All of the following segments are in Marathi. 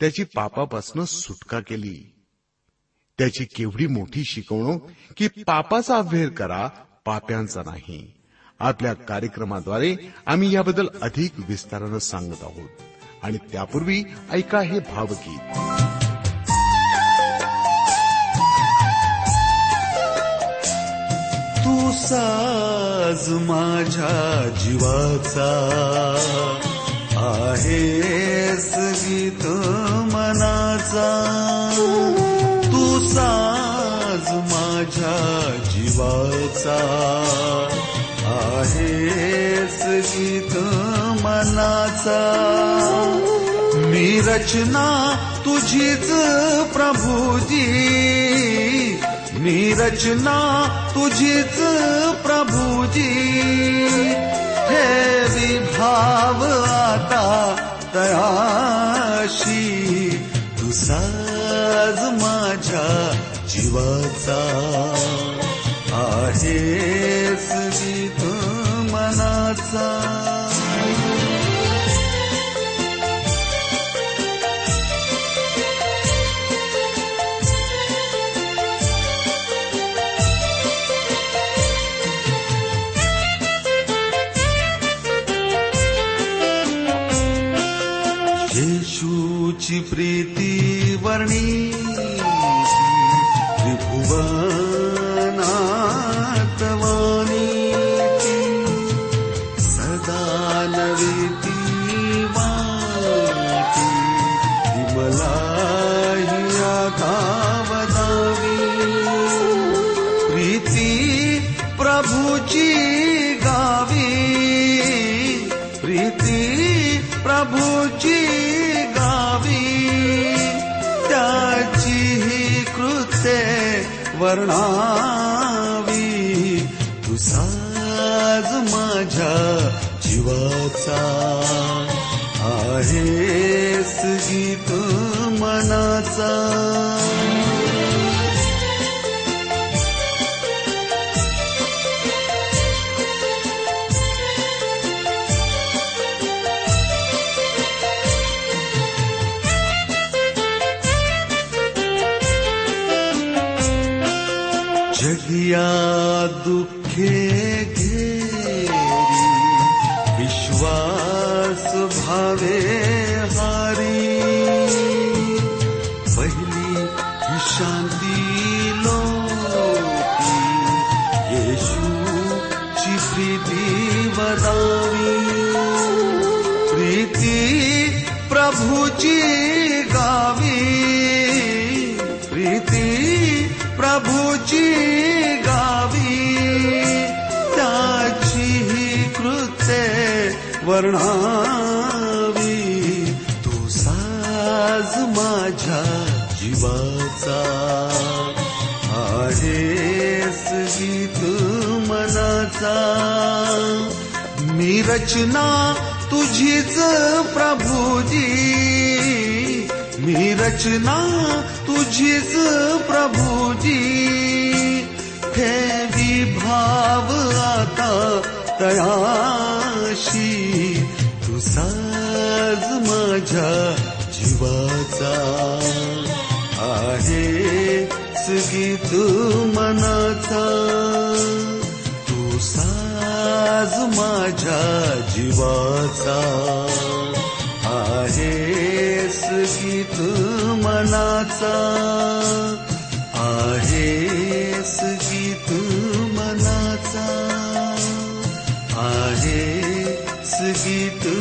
त्याची पापापासून सुटका केली त्याची केवढी मोठी शिकवणूक की पापाचा अभ्यर करा पाप्यांचा नाही आपल्या कार्यक्रमाद्वारे आम्ही याबद्दल अधिक विस्तारानं सांगत आहोत आणि त्यापूर्वी ऐका हे भावगीत तू साज माझ्या जीवाचा आहेस गीत मनाचा तू साज माझ्या जीवाचा आहेस गीत मनाचा मी रचना तुझीच प्रभुजी मी रचना तुझीच प्रभुजी हे विभाव आता तयाशी तुसाज माझ्या जीवाचा आहे झगिया दुः माझ्या जीवाचा आहेस गीत मनाचा मी रचना तुझीच प्रभुजी मी रचना तुझीच प्रभुजी हे भाव आता तू तुसाज माझ्या उभाचा आहे गीत मनाचा तू साज माझ्या जीवाचा आहे तू मनाचा आहे तू मनाचा आहे तू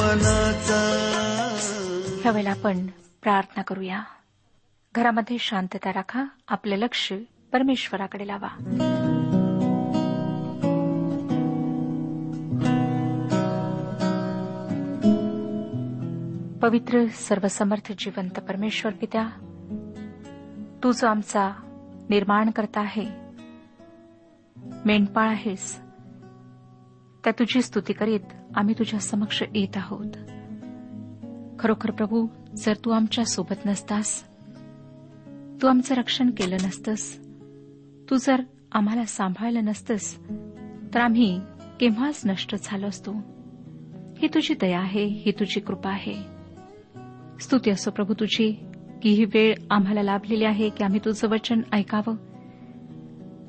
मनाचा या वेळेला आपण प्रार्थना करूया घरामध्ये शांतता राखा आपले लक्ष परमेश्वराकडे लावा पवित्र सर्वसमर्थ जिवंत परमेश्वर पित्या तू जो आमचा निर्माण करता आहे मेंढपाळ आहेस त्या तुझी स्तुती करीत आम्ही तुझ्या समक्ष येत आहोत खरोखर प्रभू जर तू आमच्या सोबत नसतास तू आमचं रक्षण केलं नसतंस तू जर आम्हाला सांभाळलं नसतंस तर आम्ही केव्हाच नष्ट झालो असतो ही तुझी दया आहे ही तुझी कृपा आहे स्तुती असो प्रभू तुझी की ही वेळ आम्हाला लाभलेली आहे की आम्ही तुझं वचन ऐकावं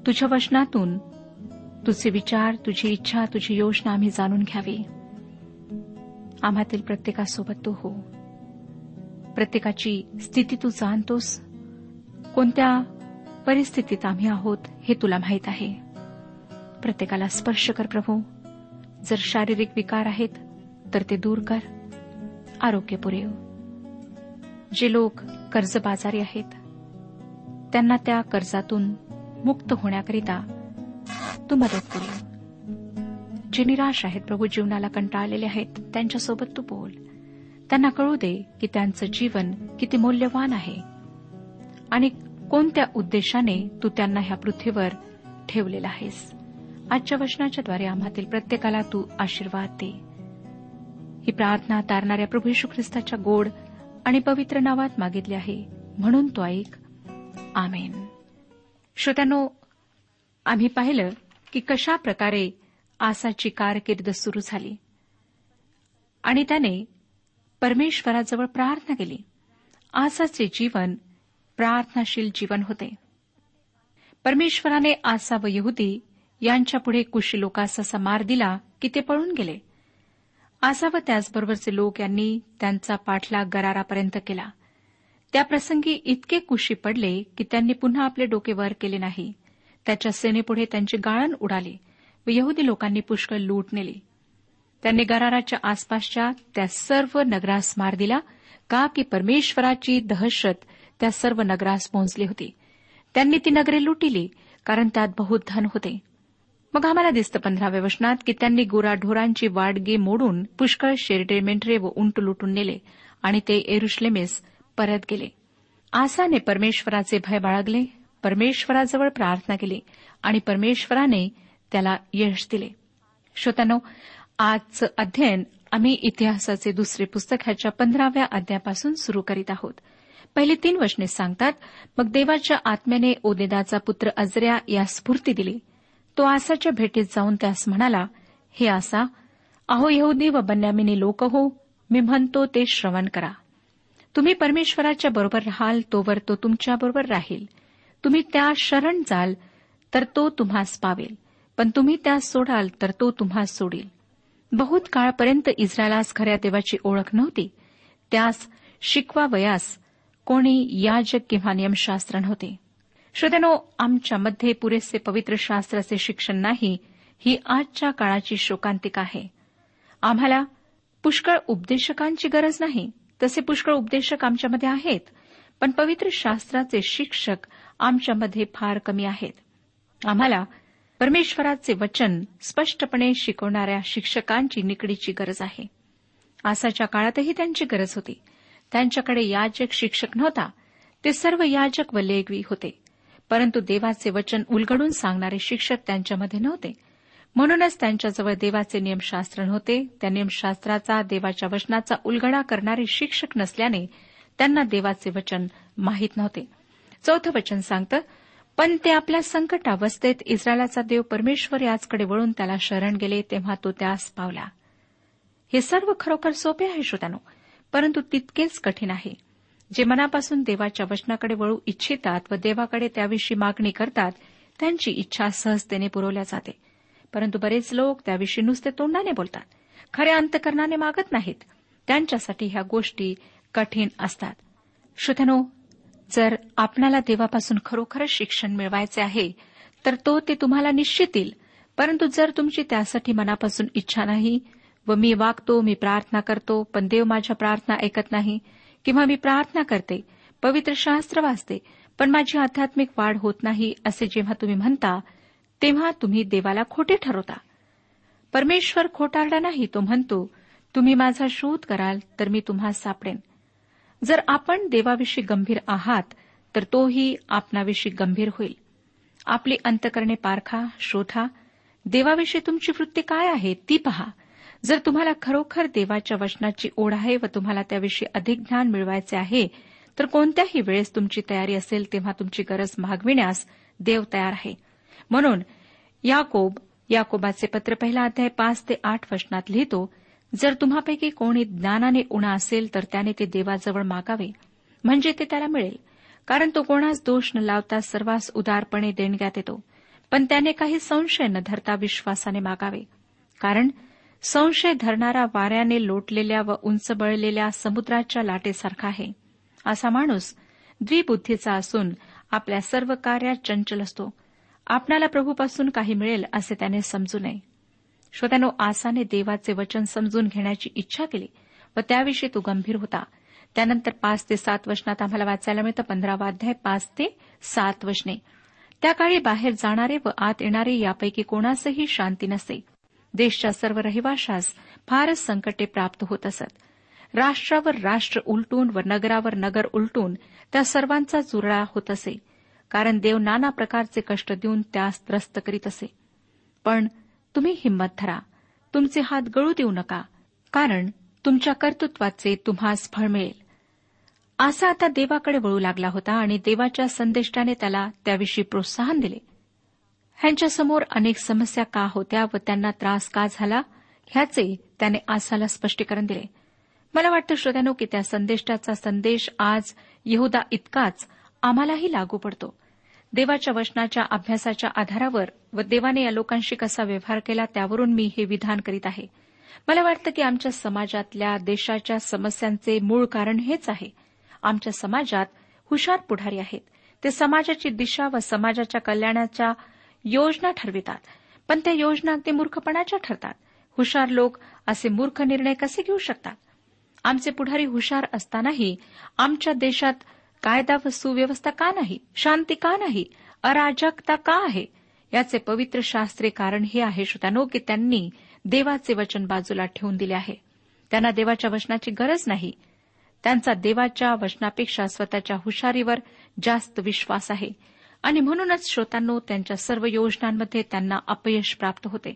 तुझ्या वचनातून तुझे विचार तुझी इच्छा तुझी योजना आम्ही जाणून घ्यावी आम्हातील प्रत्येकासोबत तू हो प्रत्येकाची स्थिती तू जाणतोस कोणत्या परिस्थितीत आम्ही आहोत हे तुला माहीत आहे प्रत्येकाला स्पर्श कर प्रभू जर शारीरिक विकार आहेत तर ते दूर कर आरोग्य पुरेव जे लोक कर्जबाजारी आहेत त्यांना त्या कर्जातून मुक्त होण्याकरिता तू मदत करू जे निराश आहेत प्रभू जीवनाला कंटाळलेले आहेत त्यांच्यासोबत तू बोल त्यांना कळू दे की त्यांचं जीवन किती मौल्यवान आहे आणि कोणत्या उद्देशाने तू त्यांना ह्या पृथ्वीवर ठेवलेला आहेस आजच्या द्वारे आम्हातील प्रत्येकाला तू आशीर्वाद दे ही प्रार्थना तारणाऱ्या प्रभू यशू ख्रिस्ताच्या गोड आणि पवित्र नावात मागितली आहे म्हणून तो ऐक आमेन श्रोत्यानो आम्ही पाहिलं की कशा प्रकारे आसाची कारकीर्द सुरू झाली आणि त्याने परमेश्वराजवळ प्रार्थना केली आसाचे जीवन प्रार्थनाशील जीवन होते परमेश्वराने आसा व यहुदी यांच्यापुढे कुशी लोकासाचा समार दिला की ते पळून गेले आसा व त्याचबरोबरचे लोक यांनी त्यांचा पाठला गरारापर्यंत केला त्याप्रसंगी इतके कुशी पडले की त्यांनी पुन्हा आपले डोके वर केले नाही त्याच्या सेनेपुढे त्यांची गाळण उडाली व यहुदी लोकांनी पुष्कळ लूट नेली त्यांनी गराराच्या आसपासच्या त्या सर्व नगरास मार दिला का की परमेश्वराची दहशत त्या सर्व नगरास पोहोचली होती त्यांनी ती नगरे लुटिली कारण त्यात बहुत धन होते मग आम्हाला दिसतं पंधराव्या वशनात की त्यांनी गुराढोरांची वाडगे मोडून पुष्कळ शेरडे मेंढरे व उंट लुटून नेले आणि ते एरुश्लेमेस परत गेले आसाने परमेश्वराचे भय बाळगले परमेश्वराजवळ प्रार्थना केली आणि परमेश्वराने त्याला यश दिले श्रोत्यानो आजचं अध्ययन आम्ही इतिहासाचे दुसरे पुस्तक ह्याच्या पंधराव्या अध्यापासून सुरु करीत आहोत पहिले तीन वचने सांगतात मग देवाच्या आत्म्याने ओदेदाचा पुत्र अजऱ्या या स्फूर्ती दिली तो आसाच्या भेटीत जाऊन त्यास म्हणाला हे आसा अहो यहुदी व बन्यामिनी लोक हो मी म्हणतो ते श्रवण करा तुम्ही परमेश्वराच्या बरोबर राहाल तोवर तो तुमच्याबरोबर राहील तुम्ही त्या शरण जाल तर तो तुम्हास पावेल पण तुम्ही त्यास सोडाल तर तो तुम्हाला सोडील बहुत काळपर्यंत इस्रायलास खऱ्या देवाची ओळख नव्हती त्यास शिकवावयास कोणी याजक किंवा नियमशास्त्र नव्हते श्रोत्यानो मध्ये पुरेसे पवित्र शास्त्राचे शिक्षण नाही ही आजच्या काळाची शोकांतिका आहे आम्हाला पुष्कळ उपदेशकांची गरज नाही तसे पुष्कळ उपदेशक आमच्यामध्ये आहेत पण पवित्र शास्त्राचे शिक्षक आमच्यामध्ये फार कमी आहेत आम्हाला परमेश्वराचे वचन स्पष्टपणे शिकवणाऱ्या शिक्षकांची निकडीची गरज आहे आसाच्या काळातही त्यांची गरज होती त्यांच्याकडे याजक शिक्षक नव्हता ते सर्व याजक व लेगवी होते परंतु देवाचे वचन उलगडून सांगणारे शिक्षक त्यांच्यामध्ये नव्हते म्हणूनच त्यांच्याजवळ देवाचे नियमशास्त्र नव्हते त्या नियमशास्त्राचा देवाच्या वचनाचा उलगडा करणारे शिक्षक नसल्याने त्यांना देवाचे वचन माहीत नव्हते चौथं वचन सांगतं पण ते आपल्या संकट अवस्थेत इस्रायलाचा देव परमेश्वर याचकडे वळून त्याला शरण गेले तेव्हा तो त्यास पावला हे सर्व खरोखर सोपे आहे श्रोतानो परंतु तितकेच कठीण आहे जे मनापासून देवाच्या वचनाकडे वळू इच्छितात व देवाकडे त्याविषयी मागणी करतात त्यांची इच्छा सहजतेने पुरवल्या जाते परंतु बरेच लोक त्याविषयी नुसते तोंडाने बोलतात खऱ्या अंतकरणाने मागत नाहीत त्यांच्यासाठी ह्या गोष्टी कठीण असतात श्रोत्यानो जर आपणाला देवापासून खरोखर शिक्षण मिळवायचे आहे तर तो ते तुम्हाला निश्चित परंतु जर तुमची त्यासाठी मनापासून इच्छा नाही व मी वागतो मी प्रार्थना करतो पण देव माझ्या प्रार्थना ऐकत नाही किंवा मी प्रार्थना करते पवित्र शास्त्र वाचते पण माझी आध्यात्मिक वाढ होत नाही असे जेव्हा तुम्ही म्हणता तेव्हा तुम्ही देवाला खोटे ठरवता परमेश्वर खोटारडा नाही तो म्हणतो तुम्ही माझा शोध कराल तर मी तुम्हाला सापडेन जर आपण देवाविषयी गंभीर आहात तर तोही आपणाविषयी गंभीर होईल आपली अंतकरणे पारखा शोधा देवाविषयी तुमची वृत्ती काय आहे ती पहा जर तुम्हाला खरोखर देवाच्या वचनाची ओढ आहे व तुम्हाला त्याविषयी अधिक ज्ञान मिळवायचे आहे तर कोणत्याही वेळेस तुमची तयारी असेल तेव्हा तुमची गरज मागविण्यास देव तयार आहे म्हणून याकोब याकोबाचे पत्र पहिला अध्याय पाच ते आठ वचनात लिहितो जर तुम्हापैकी कोणी ज्ञानाने उणा असेल तर त्याने ते देवाजवळ मागावे म्हणजे ते त्याला मिळेल कारण तो कोणास दोष न लावता सर्वांस उदारपणे देणग्यात येतो पण त्याने काही संशय न धरता विश्वासाने मागावे कारण संशय धरणारा वाऱ्याने लोटलेल्या व उंच बळलेल्या समुद्राच्या लाटेसारखा आहे असा माणूस द्विबुद्धीचा असून आपल्या सर्व कार्यात चंचल असतो आपणाला प्रभूपासून काही मिळेल असे त्याने समजू नये श्रोत्यानो आसाने देवाचे वचन समजून घेण्याची इच्छा केली व त्याविषयी तो गंभीर होता त्यानंतर पाच ते सात वचनात आम्हाला वाचायला मिळतं पंधरावा अध्याय पाच ते सात वचने त्या काळी बाहेर जाणारे व आत येणारे यापैकी कोणासही शांती नसे देशच्या सर्व रहिवाशास फारच संकटे प्राप्त होत असत राष्ट्रावर राष्ट्र उलटून व नगरावर नगर उलटून त्या सर्वांचा जुरळा होत असे कारण देव नाना प्रकारचे कष्ट देऊन त्यास त्रस्त करीत असे पण तुम्ही हिंमत धरा तुमचे हात गळू देऊ नका कारण तुमच्या कर्तृत्वाचे तुम्हास फळ मिळेल आसा आता देवाकडे वळू लागला होता आणि देवाच्या संदेष्टाने त्याला त्याविषयी प्रोत्साहन दिले ह्यांच्यासमोर अनेक समस्या का होत्या व त्यांना त्रास का झाला ह्याचे त्याने आसाला स्पष्टीकरण दिले मला वाटतं श्रोत्यानो की त्या संदेष्टाचा संदेश आज यहदा इतकाच आम्हालाही लागू पडतो देवाच्या वचनाच्या अभ्यासाच्या आधारावर व देवाने या लोकांशी कसा व्यवहार केला त्यावरून मी हे विधान करीत आहे मला वाटतं की आमच्या समाजातल्या देशाच्या समस्यांचे मूळ कारण हेच आहे आमच्या समाजात हुशार पुढारी आहेत ते समाजाची दिशा व समाजाच्या कल्याणाच्या योजना ठरवितात पण त्या योजना ते मूर्खपणाच्या ठरतात हुशार लोक असे मूर्ख निर्णय कसे घेऊ शकतात आमचे पुढारी हुशार असतानाही आमच्या देशात कायदा व सुव्यवस्था का नाही शांती का नाही अराजकता का आहे याचे पवित्र शास्त्रीय कारण हे आहे श्रोत्यानो की त्यांनी देवाचे वचन बाजूला ठेवून दिले आहे त्यांना देवाच्या वचनाची गरज नाही त्यांचा देवाच्या वचनापेक्षा स्वतःच्या हुशारीवर जास्त विश्वास आहे आणि म्हणूनच श्रोतांनो त्यांच्या सर्व योजनांमध्ये त्यांना अपयश प्राप्त होते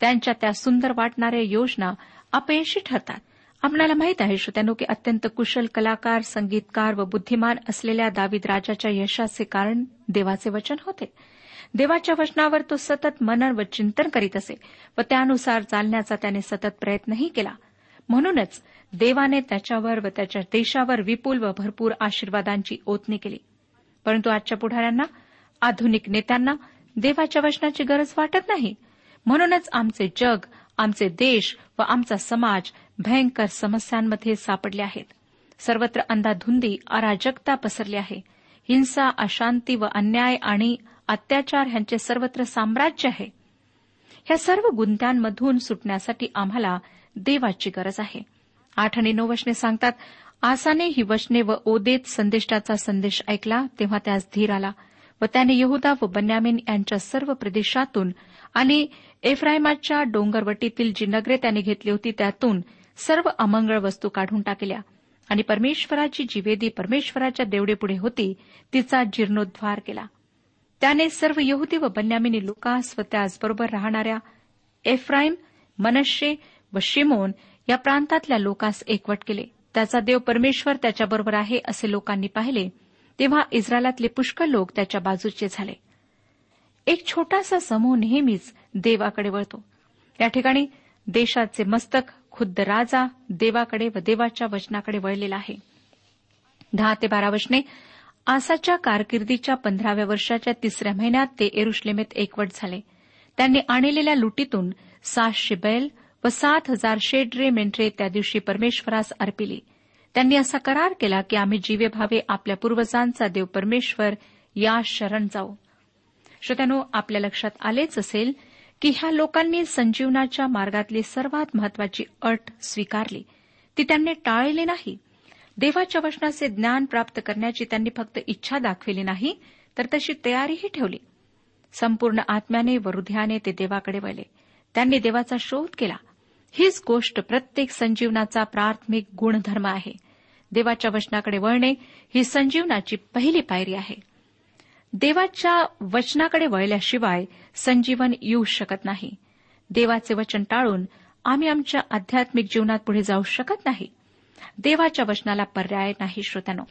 त्यांच्या त्या सुंदर वाटणाऱ्या योजना अपयशी ठरतात आपल्याला माहित आहे श्रोत्यानो की अत्यंत कुशल कलाकार संगीतकार व बुद्धिमान असलेल्या दावीद राजाच्या यशाचे कारण देवाचे वचन होते देवाच्या वचनावर तो सतत मनन व चिंतन करीत असे व त्यानुसार चालण्याचा त्याने सतत प्रयत्नही केला म्हणूनच देवाने त्याच्यावर व त्याच्या देशावर विपुल व भरपूर आशीर्वादांची ओतणी केली परंतु आजच्या पुढाऱ्यांना आधुनिक नेत्यांना देवाच्या वचनाची गरज वाटत नाही म्हणूनच आमचे जग आमचे देश व आमचा समाज भयंकर समस्यांमध्ये सापडले आहेत सर्वत्र अंधाधुंदी अराजकता पसरली आहे हिंसा अशांती व अन्याय आणि अत्याचार यांचे सर्वत्र साम्राज्य आहे ह्या सर्व गुंत्यांमधून सुटण्यासाठी आम्हाला देवाची गरज आहे आठ आणि नऊ वचने सांगतात आसाने ही वचने व ओदेत संदेष्टाचा संदेश ऐकला तेव्हा त्यास धीर आला व त्याने यहुदा व बन्यामिन यांच्या सर्व प्रदेशातून आणि एफ्रायमाच्या डोंगरवटीतील जी नगरे त्याने घेतली होती त्यातून सर्व अमंगळ वस्तू काढून टाकल्या आणि परमेश्वराची जी वेदी परमेश्वराच्या देवडीपुढे होती तिचा जीर्णोद्धार केला त्याने सर्व यहुदी व बन्यामिनी लोकास व त्याचबरोबर राहणाऱ्या एफ्राईम मनशे व शिमोन या प्रांतातल्या लोकांस एकवट केले त्याचा देव परमेश्वर त्याच्याबरोबर आहे असे लोकांनी पाहिले तेव्हा इस्रायलातले पुष्कळ लोक त्याच्या बाजूचे झाले एक छोटासा समूह नेहमीच देवाकडे वळतो या ठिकाणी देशाचे मस्तक खुद्द राजा देवाकडे व देवाच्या वचनाकडे वळलेला आहे दहा ते बारा वचने आसाच्या कारकिर्दीच्या पंधराव्या वर्षाच्या तिसऱ्या महिन्यात ते एरुश्लेमेत एकवट झाले त्यांनी आणलेल्या लुटीतून सातशे बैल व सात हजार शेड्रे मेंढरे त्या दिवशी परमेश्वरास अर्पिली त्यांनी असा करार केला की आम्ही जीवेभावे आपल्या पूर्वजांचा देव परमेश्वर या शरण जाऊ श्रोत्यानो आपल्या लक्षात आलेच असेल की ह्या लोकांनी संजीवनाच्या मार्गातली सर्वात महत्वाची अट स्वीकारली ती त्यांनी टाळली नाही देवाच्या वचनाचे ज्ञान प्राप्त करण्याची त्यांनी फक्त इच्छा दाखविली नाही तर तशी तयारीही ठेवली संपूर्ण आत्म्याने व हृदयाने ते देवाकडे वळले त्यांनी देवाचा शोध केला हीच गोष्ट प्रत्येक संजीवनाचा प्राथमिक गुणधर्म आहे देवाच्या वचनाकडे वळणे ही संजीवनाची पहिली पायरी आहे देवाच्या वचनाकडे वळल्याशिवाय संजीवन येऊ शकत नाही देवाचे वचन टाळून आम्ही आमच्या आध्यात्मिक जीवनात पुढे जाऊ शकत नाही देवाच्या वचनाला पर्याय नाही श्रोत्यानो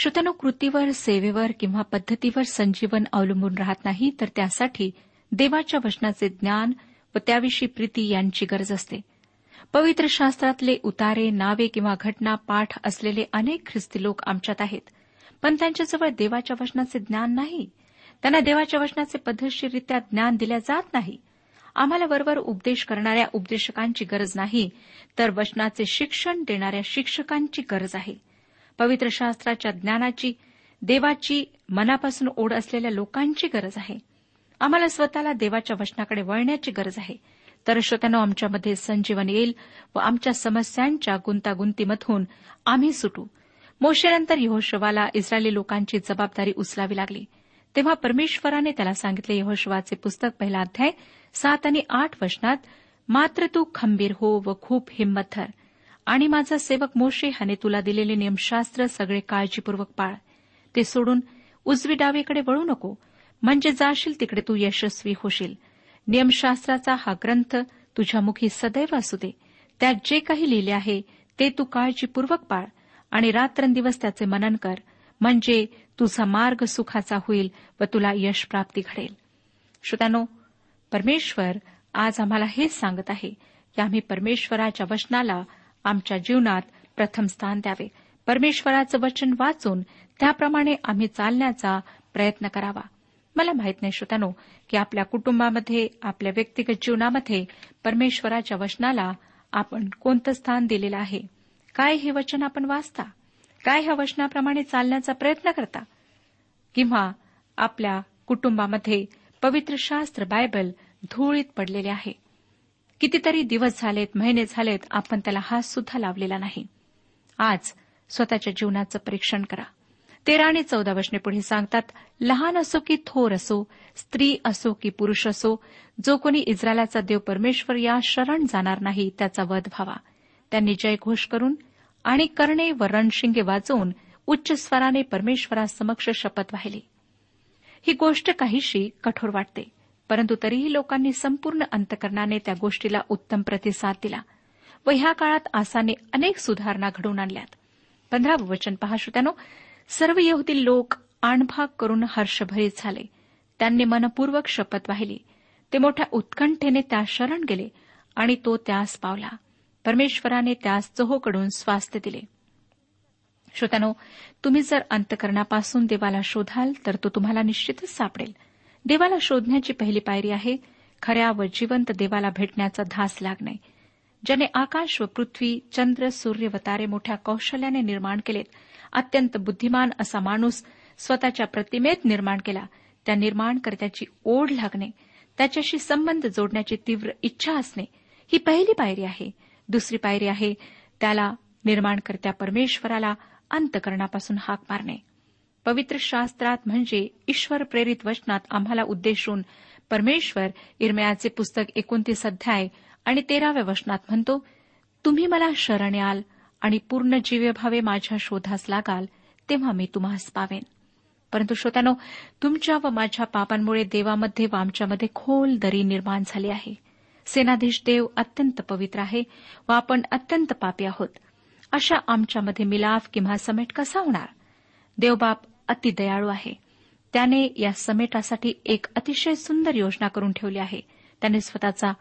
श्रोत्यानो कृतीवर सेवेवर किंवा पद्धतीवर संजीवन अवलंबून राहत नाही तर त्यासाठी देवाच्या वचनाचे ज्ञान व त्याविषयी प्रीती यांची गरज असते पवित्र शास्त्रातले उतारे नावे किंवा घटना पाठ असलेले अनेक ख्रिस्ती लोक आमच्यात आहेत पण त्यांच्याजवळ देवाच्या वचनाचे ज्ञान नाही त्यांना देवाच्या वचनाचे पद्धतशीरित्या ज्ञान दिल्या जात नाही आम्हाला वरवर उपदेश करणाऱ्या उपदेशकांची गरज नाही तर वचनाचे शिक्षण देणाऱ्या शिक्षकांची गरज आहे पवित्र शास्त्राच्या ज्ञानाची देवाची मनापासून ओढ असलेल्या लोकांची गरज आहे आम्हाला स्वतःला देवाच्या वचनाकडे वळण्याची गरज आहे तर श्रोत्यानं आमच्यामध्ये संजीवन येईल व आमच्या समस्यांच्या गुंतागुंतीमधून आम्ही सुटू मोशेनंतर यहोशवाला इस्रायली लोकांची जबाबदारी उचलावी लागली तेव्हा परमेश्वराने त्याला सांगितले यहोशवाचे पुस्तक पहिला अध्याय सात आणि आठ वचनात मात्र तू खंबीर हो व खूप हिंमत धर आणि माझा सेवक मोशे हाने तुला दिलेले नियमशास्त्र सगळे काळजीपूर्वक पाळ ते सोडून उजवी डावीकडे वळू नको म्हणजे जाशील तिकडे तू यशस्वी होशील नियमशास्त्राचा हा ग्रंथ तुझ्या मुखी सदैव असू दे त्यात जे काही लिहिले आहे ते तू काळजीपूर्वक पाळ आणि रात्रंदिवस त्याचे मनन कर म्हणजे तुझा मार्ग सुखाचा होईल व तुला यश प्राप्ती घडेल श्रोत्यानो परमेश्वर आज आम्हाला हेच सांगत आहे की आम्ही परमेश्वराच्या वचनाला आमच्या जीवनात प्रथम स्थान द्यावे परमेश्वराचं वचन वाचून त्याप्रमाणे आम्ही चालण्याचा प्रयत्न करावा मला माहीत नाही श्रोतानो की आपल्या कुटुंबामध्ये आपल्या व्यक्तिगत जीवनामध्ये परमेश्वराच्या वचनाला आपण कोणतं स्थान दिलेलं आहे काय हे वचन आपण वाचता काय ह्या वचनाप्रमाणे चालण्याचा प्रयत्न करता किंवा आपल्या कुटुंबामध्ये पवित्र शास्त्र बायबल धुळीत पडलेले आहे कितीतरी दिवस झालेत महिने झालेत आपण त्याला हात सुद्धा लावलेला नाही आज स्वतःच्या जीवनाचं परीक्षण करा तेरा आणि चौदा वचने पुढे सांगतात लहान असो की थोर असो स्त्री असो की पुरुष असो जो कोणी इस्रायलाचा देव परमेश्वर या शरण जाणार नाही त्याचा वध व्हावा त्यांनी जयघोष करून आणि कर्णे व रणशिंगे वाजवून उच्च स्वराने परमेश्वरासमक्ष शपथ वाहिली ही गोष्ट काहीशी कठोर वाटते परंतु तरीही लोकांनी संपूर्ण अंतकरणाने त्या गोष्टीला उत्तम प्रतिसाद दिला व ह्या काळात आसाने अनेक सुधारणा घडवून आणल्यात पंधरावं वचन पहाश त्यानो सर्व येहूतील लोक आणभाग करून हर्षभरीत झाले त्यांनी मनपूर्वक शपथ वाहिली ते मोठ्या उत्कंठेने त्या शरण गेले आणि तो त्यास पावला परमेश्वराने त्यास चहोकडून स्वास्थ्य दिले श्रोत्यानो तुम्ही जर अंतकरणापासून देवाला शोधाल तर तो तुम्हाला निश्चितच सापडेल देवाला शोधण्याची पहिली पायरी आहे खऱ्या व जिवंत देवाला भेटण्याचा धास लागणे ज्याने आकाश व पृथ्वी चंद्र सूर्य व तारे मोठ्या कौशल्याने निर्माण केलेत अत्यंत बुद्धिमान असा माणूस स्वतःच्या प्रतिमेत निर्माण केला त्या निर्माणकर्त्याची ओढ लागणे त्याच्याशी संबंध जोडण्याची तीव्र इच्छा असणे ही पहिली पायरी आहे दुसरी पायरी आहे त्याला निर्माणकर्त्या परमेश्वराला अंतकरणापासून हाक मारणे पवित्र शास्त्रात म्हणजे ईश्वर प्रेरित वचनात आम्हाला उद्देशून परमेश्वर इरमयाचे पुस्तक एकोणतीस अध्याय आणि तेराव्या वचनात म्हणतो तुम्ही मला शरण याल आणि पूर्ण जीवभावे माझ्या शोधास लागाल तेव्हा मी तुम्हास पावेन परंतु श्रोत्यानो तुमच्या व माझ्या पापांमुळे देवामध्ये व आमच्यामध्ये खोल दरी निर्माण झाली आहे सेनाधीश देव अत्यंत पवित्र आहे व आपण अत्यंत पापी आहोत अशा आमच्यामध्ये मिलाफ किंवा समेट कसा होणार देवबाप अतिदयाळू आहे त्याने या समेटासाठी एक अतिशय सुंदर योजना करून ठेवली आहे त्याने स्वतःचा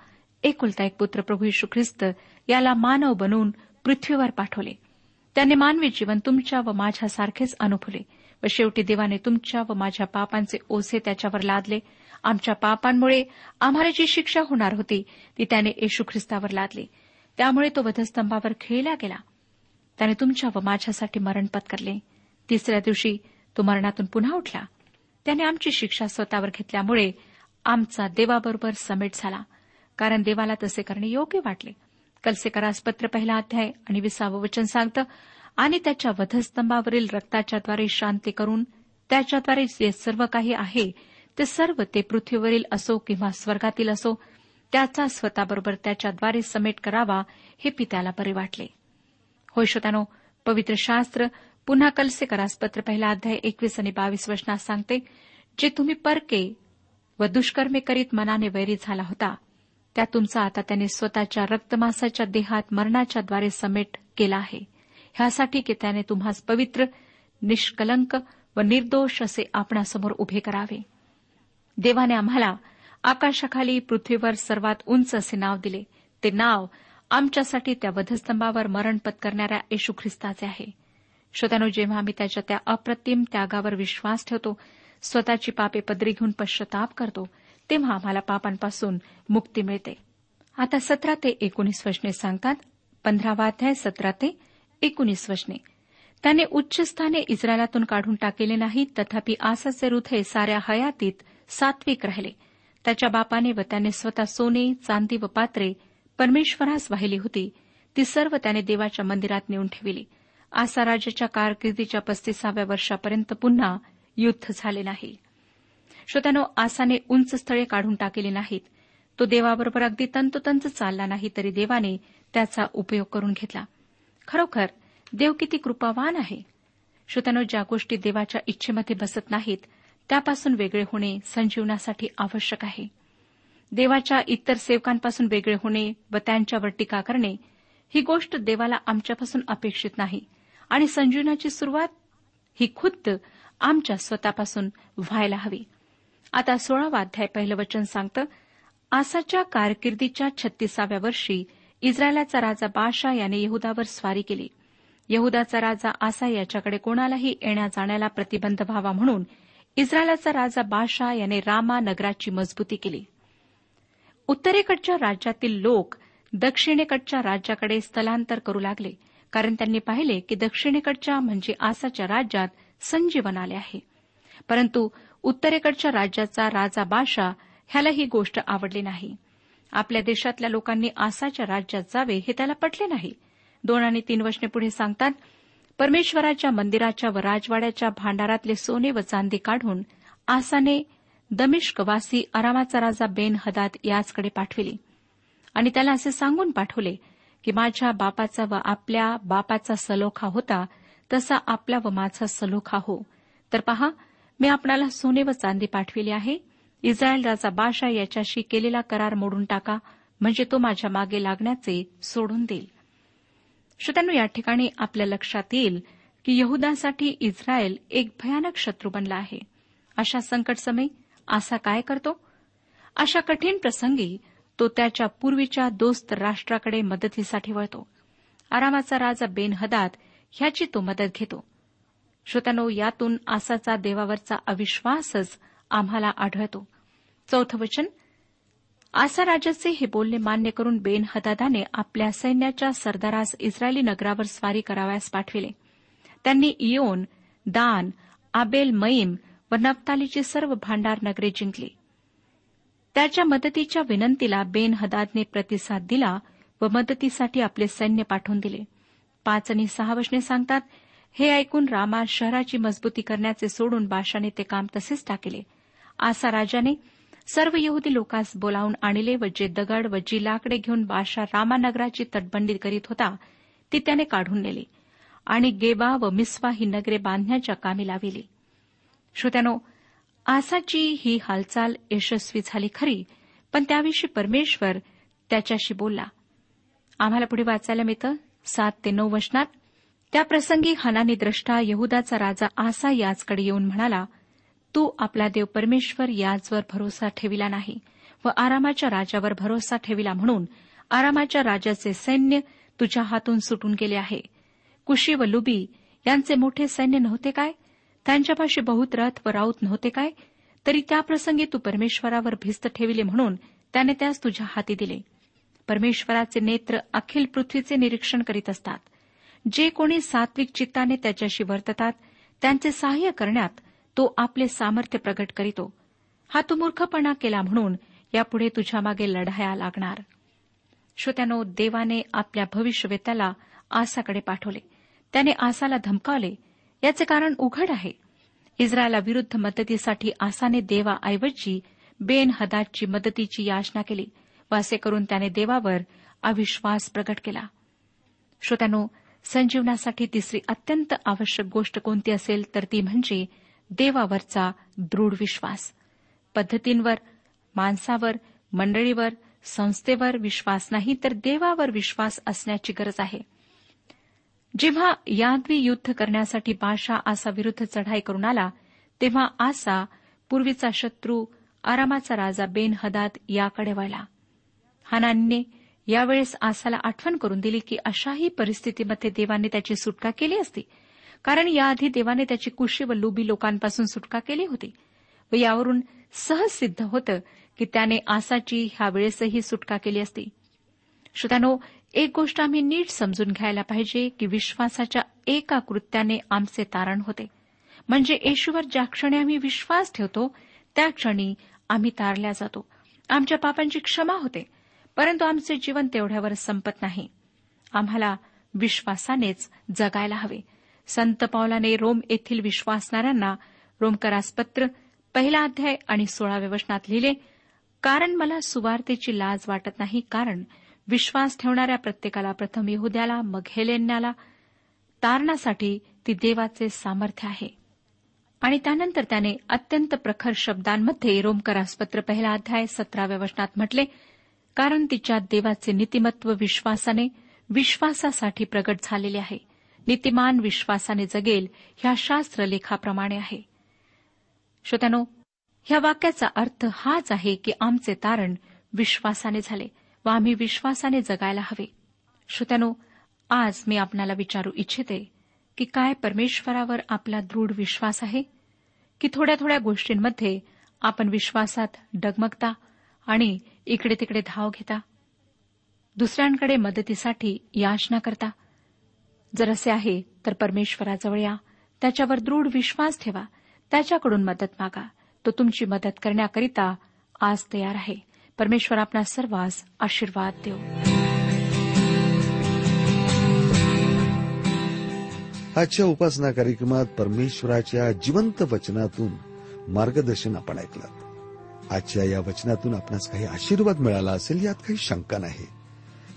एकुलता एक पुत्र प्रभू यशू ख्रिस्त याला मानव बनवून पृथ्वीवर पाठवले त्याने मानवी जीवन तुमच्या व माझ्यासारखेच अनुभवले व शेवटी देवाने तुमच्या व माझ्या पापांचे ओझे त्याच्यावर लादले आमच्या पापांमुळे आम्हाला जी शिक्षा होणार होती ती त्याने येशू ख्रिस्तावर लादली त्यामुळे तो वधस्तंभावर खेळला गेला त्याने तुमच्या व माझ्यासाठी मरण पत्करले तिसऱ्या दिवशी तो मरणातून पुन्हा उठला त्याने आमची शिक्षा स्वतःवर घेतल्यामुळे आमचा देवाबरोबर समेट झाला कारण देवाला तसे करणे योग्य वाटले कलसेकरास पत्र पहिला अध्याय आणि विसावं वचन सांगतं आणि त्याच्या वधस्तंभावरील रक्ताच्याद्वारे शांती करून त्याच्याद्वारे जे सर्व काही आहे ते सर्व ते पृथ्वीवरील असो किंवा स्वर्गातील असो त्याचा स्वतःबरोबर त्याच्याद्वारे समेट करावा हे पित्याला बरे वाटले होय श्रोतानो पवित्र शास्त्र पुन्हा कलसे करासपत्र पहिला अध्याय एकवीस आणि बावीस वचनात सांगते जे तुम्ही परके व दुष्कर्मे करीत मनाने वैरी झाला होता त्या तुमचा आता त्याने स्वतःच्या रक्तमासाच्या देहात मरणाच्याद्वारे समेट केला आहे ह्यासाठी की त्याने तुम्हास पवित्र निष्कलंक व निर्दोष असे आपणासमोर उभे करावे देवाने आम्हाला आकाशाखाली पृथ्वीवर सर्वात उंच असे नाव दिले ते नाव आमच्यासाठी त्या वधस्तंभावर मरण पत्करणाऱ्या येशू ख्रिस्ताचे आहे श्रोत्यानो जेव्हा आम्ही त्याच्या त्या अप्रतिम त्यागावर विश्वास ठेवतो स्वतःची पापे पदरी घेऊन पश्चाताप करतो तेव्हा आम्हाला पापांपासून मुक्ती मिळते आता सतरा ते एकोणीस वचने सांगतात पंधरावा अध्याय सतरा ते एकोणीस वचने त्याने उच्च स्थाने इस्रायलातून काढून टाकेले नाहीत तथापि आसाचे हृदय साऱ्या हयातीत सात्विक राहिले त्याच्या बापाने व त्याने स्वतः सोने चांदी व पात्रे परमेश्वरास वाहिली होती ती सर्व त्याने देवाच्या मंदिरात नेऊन ठेवली आसा राजाच्या कारकिर्दीच्या पस्तीसाव्या वर्षापर्यंत पुन्हा युद्ध झाले नाही श्रोत्यानो आसाने उंच स्थळे काढून टाकली नाहीत तो देवाबरोबर अगदी तंतोतंत चालला नाही तरी देवाने त्याचा उपयोग करून घेतला खरोखर देव किती कृपावान आहे श्रोत्यानो ज्या गोष्टी देवाच्या इच्छेमध्ये बसत नाहीत त्यापासून वेगळे होणे संजीवनासाठी आवश्यक आहे देवाच्या इतर सेवकांपासून वेगळे होणे व त्यांच्यावर टीका करणे ही गोष्ट देवाला आमच्यापासून अपेक्षित नाही आणि संजीवनाची सुरुवात ही खुद्द आमच्या स्वतःपासून व्हायला हवी आता सोळावा अध्याय पहिलं वचन सांगतं आसाच्या कारकिर्दीच्या छत्तीसाव्या वर्षी इस्रायलाचा राजा बादशाह याने यहूदावर स्वारी केली यहदाचा राजा आसा याच्याकडे कोणालाही येण्या जाण्याला प्रतिबंध व्हावा म्हणून इस्रायलाचा राजा बादशाह याने रामा नगराची मजबूती केली उत्तरेकडच्या राज्यातील लोक दक्षिणेकडच्या राज्याकडे स्थलांतर करू लागले कारण त्यांनी पाहिले की दक्षिणेकडच्या म्हणजे आसाच्या राज्यात संजीवन आले आहे परंतु उत्तरेकडच्या राज्याचा राजा बादशाह ह्याला ही गोष्ट आवडली नाही आपल्या देशातल्या लोकांनी आसाच्या राज्यात जावे हे त्याला पटले नाही दोन आणि तीन वचने पुढे सांगतात परमेश्वराच्या मंदिराच्या व राजवाड्याच्या भांडारातले सोने व चांदी काढून आसाने दमिष्कवासी अरामाचा राजा बेन हदात याचकडे पाठविली आणि त्याला असे सांगून पाठवले की माझ्या बापाचा व आपल्या बापाचा सलोखा होता तसा आपला व माझा सलोखा हो तर पहा मी आपणाला सोने व चांदी पाठविली आहे इस्रायल राजा बाशा याच्याशी केलेला करार मोडून टाका म्हणजे तो माझ्या मागे लागण्याचे सोडून देईल श्रोत्यानो या ठिकाणी आपल्या लक्षात येईल की यहुदासाठी इस्रायल एक भयानक शत्रू बनला आहे अशा संकटसमय आसा काय करतो अशा कठीण प्रसंगी तो त्याच्या पूर्वीच्या दोस्त राष्ट्राकडे मदतीसाठी वळतो आरामाचा राजा बेन हदात ह्याची तो मदत घेतो श्रोत्यानो यातून आसाचा देवावरचा अविश्वासच आम्हाला आढळतो चौथं वचन आसा राजाचे हे बोलणे मान्य करून बेन हदादाने आपल्या सैन्याच्या सरदारास इस्रायली नगरावर स्वारी करावयास पाठविले त्यांनी इयोन दान आबेल मईम व नवतालीची सर्व भांडार नगरे जिंकली त्याच्या मदतीच्या विनंतीला बेन हदादने प्रतिसाद दिला व मदतीसाठी आपले सैन्य पाठवून दिले पाच आणि सहा वचने सांगतात हे ऐकून रामा शहराची मजबूती करण्याचे सोडून बाशाने ते काम तसेच टाकले आसा राजाने सर्व यहुदी लोकांस बोलावून आणले व जे दगड व जी लाकडे घेऊन बादशा रामानगराची तटबंदी करीत होता ती त्याने काढून नेली आणि गेबा व मिस्वा ही नगरे बांधण्याच्या कामी लाविली श्रोत्यानो आसाची ही हालचाल यशस्वी झाली खरी पण त्याविषयी परमेश्वर त्याच्याशी बोलला आम्हाला पुढे वाचायला मिळतं सात ते नऊ वचनात त्याप्रसंगी हनानी द्रष्टा यहुदाचा राजा आसा याचकडे येऊन म्हणाला तू आपला देव परमेश्वर याचवर भरोसा ठेविला नाही व आरामाच्या राजावर भरोसा ठेविला म्हणून आरामाच्या राजाचे सैन्य तुझ्या हातून सुटून गेले आहे कुशी व लुबी यांचे मोठे सैन्य नव्हते काय त्यांच्यापाशी बहुत रथ व राऊत नव्हते काय तरी त्याप्रसंगी तू परमेश्वरावर भिस्त ठेविले म्हणून त्याने त्यास तुझ्या हाती दिले परमेश्वराचे नेत्र अखिल पृथ्वीचे निरीक्षण करीत असतात जे कोणी सात्विक चित्ताने त्याच्याशी वर्ततात त्यांचे सहाय्य करण्यात तो आपले सामर्थ्य प्रकट करीतो हा तू मूर्खपणा केला म्हणून यापुढे तुझ्यामागे लढाया लागणार श्रोत्यानो देवाने आपल्या भविष्यवेत्याला आसाकडे पाठवले त्याने आसाला धमकावले याचे कारण उघड आहे इस्रायलाविरुद्ध मदतीसाठी आसाने देवाऐवजी बेन हदादची मदतीची याचना केली व असे करून त्याने देवावर अविश्वास प्रकट केला श्रोत्यानो संजीवनासाठी तिसरी अत्यंत आवश्यक गोष्ट कोणती असेल तर ती म्हणजे देवावरचा दृढ विश्वास पद्धतींवर माणसावर मंडळीवर संस्थेवर विश्वास नाही तर देवावर विश्वास असण्याची गरज आहे जेव्हा यादवी युद्ध करण्यासाठी बाशा आसा विरुद्ध चढाई करून आला तेव्हा आसा पूर्वीचा शत्रू आरामाचा राजा बेन हदात याकडे वळला हानानीने यावेळेस आसाला आठवण करून दिली की अशाही परिस्थितीमध्ये देवाने त्याची सुटका केली असती कारण याआधी देवाने त्याची कुशी व लुबी लोकांपासून सुटका केली होती व यावरून सहज सिद्ध होतं की त्याने आसाची ह्यावेळेसही सुटका केली असती श्रोत्यानो एक गोष्ट आम्ही नीट समजून घ्यायला पाहिजे की विश्वासाच्या एका कृत्याने आमचे तारण होते म्हणजे येशूवर ज्या क्षणी आम्ही विश्वास ठेवतो त्या क्षणी आम्ही तारल्या जातो आमच्या पापांची क्षमा होते परंतु आमचे जीवन तेवढ्यावर संपत नाही आम्हाला विश्वासानेच जगायला हवे संत पावलाने रोम येथील विश्वासणाऱ्यांना रोमकरासपत्र पहिला अध्याय आणि सोळाव्या वचनात लिहिले कारण मला सुवार्तेची लाज वाटत नाही कारण विश्वास ठेवणाऱ्या प्रत्येकाला प्रथम यहुद्याला मग हेलेन्याला तारणासाठी ती देवाचे सामर्थ्य आहे आणि त्यानंतर त्याने अत्यंत प्रखर शब्दांमध्ये रोमकरासपत्र पहिला अध्याय सतराव्या वचनात म्हटले कारण तिच्या देवाचे नीतिमत्व विश्वासाने विश्वासासाठी प्रगट झालेले आहे नीतिमान विश्वासाने जगेल ह्या शास्त्रलेखाप्रमाणे आहे श्रोत्यानो ह्या वाक्याचा अर्थ हाच आहे की आमचे तारण विश्वासाने झाले व आम्ही विश्वासाने जगायला हवे श्रोत्यानो आज मी आपणाला विचारू इच्छिते की काय परमेश्वरावर आपला दृढ विश्वास आहे की थोड्या थोड्या गोष्टींमध्ये आपण विश्वासात डगमगता आणि इकडे तिकडे धाव घेता दुसऱ्यांकडे मदतीसाठी याचना करता जर असे आहे तर परमेश्वराजवळ या त्याच्यावर दृढ विश्वास ठेवा त्याच्याकडून मदत मागा तो तुमची मदत करण्याकरिता आज तयार आहे परमेश्वर आपला सर्वांस आशीर्वाद देव आजच्या उपासना कार्यक्रमात परमेश्वराच्या जिवंत वचनातून मार्गदर्शन आपण ऐकलं आजच्या या वचनातून आपणास काही आशीर्वाद मिळाला असेल यात काही शंका नाही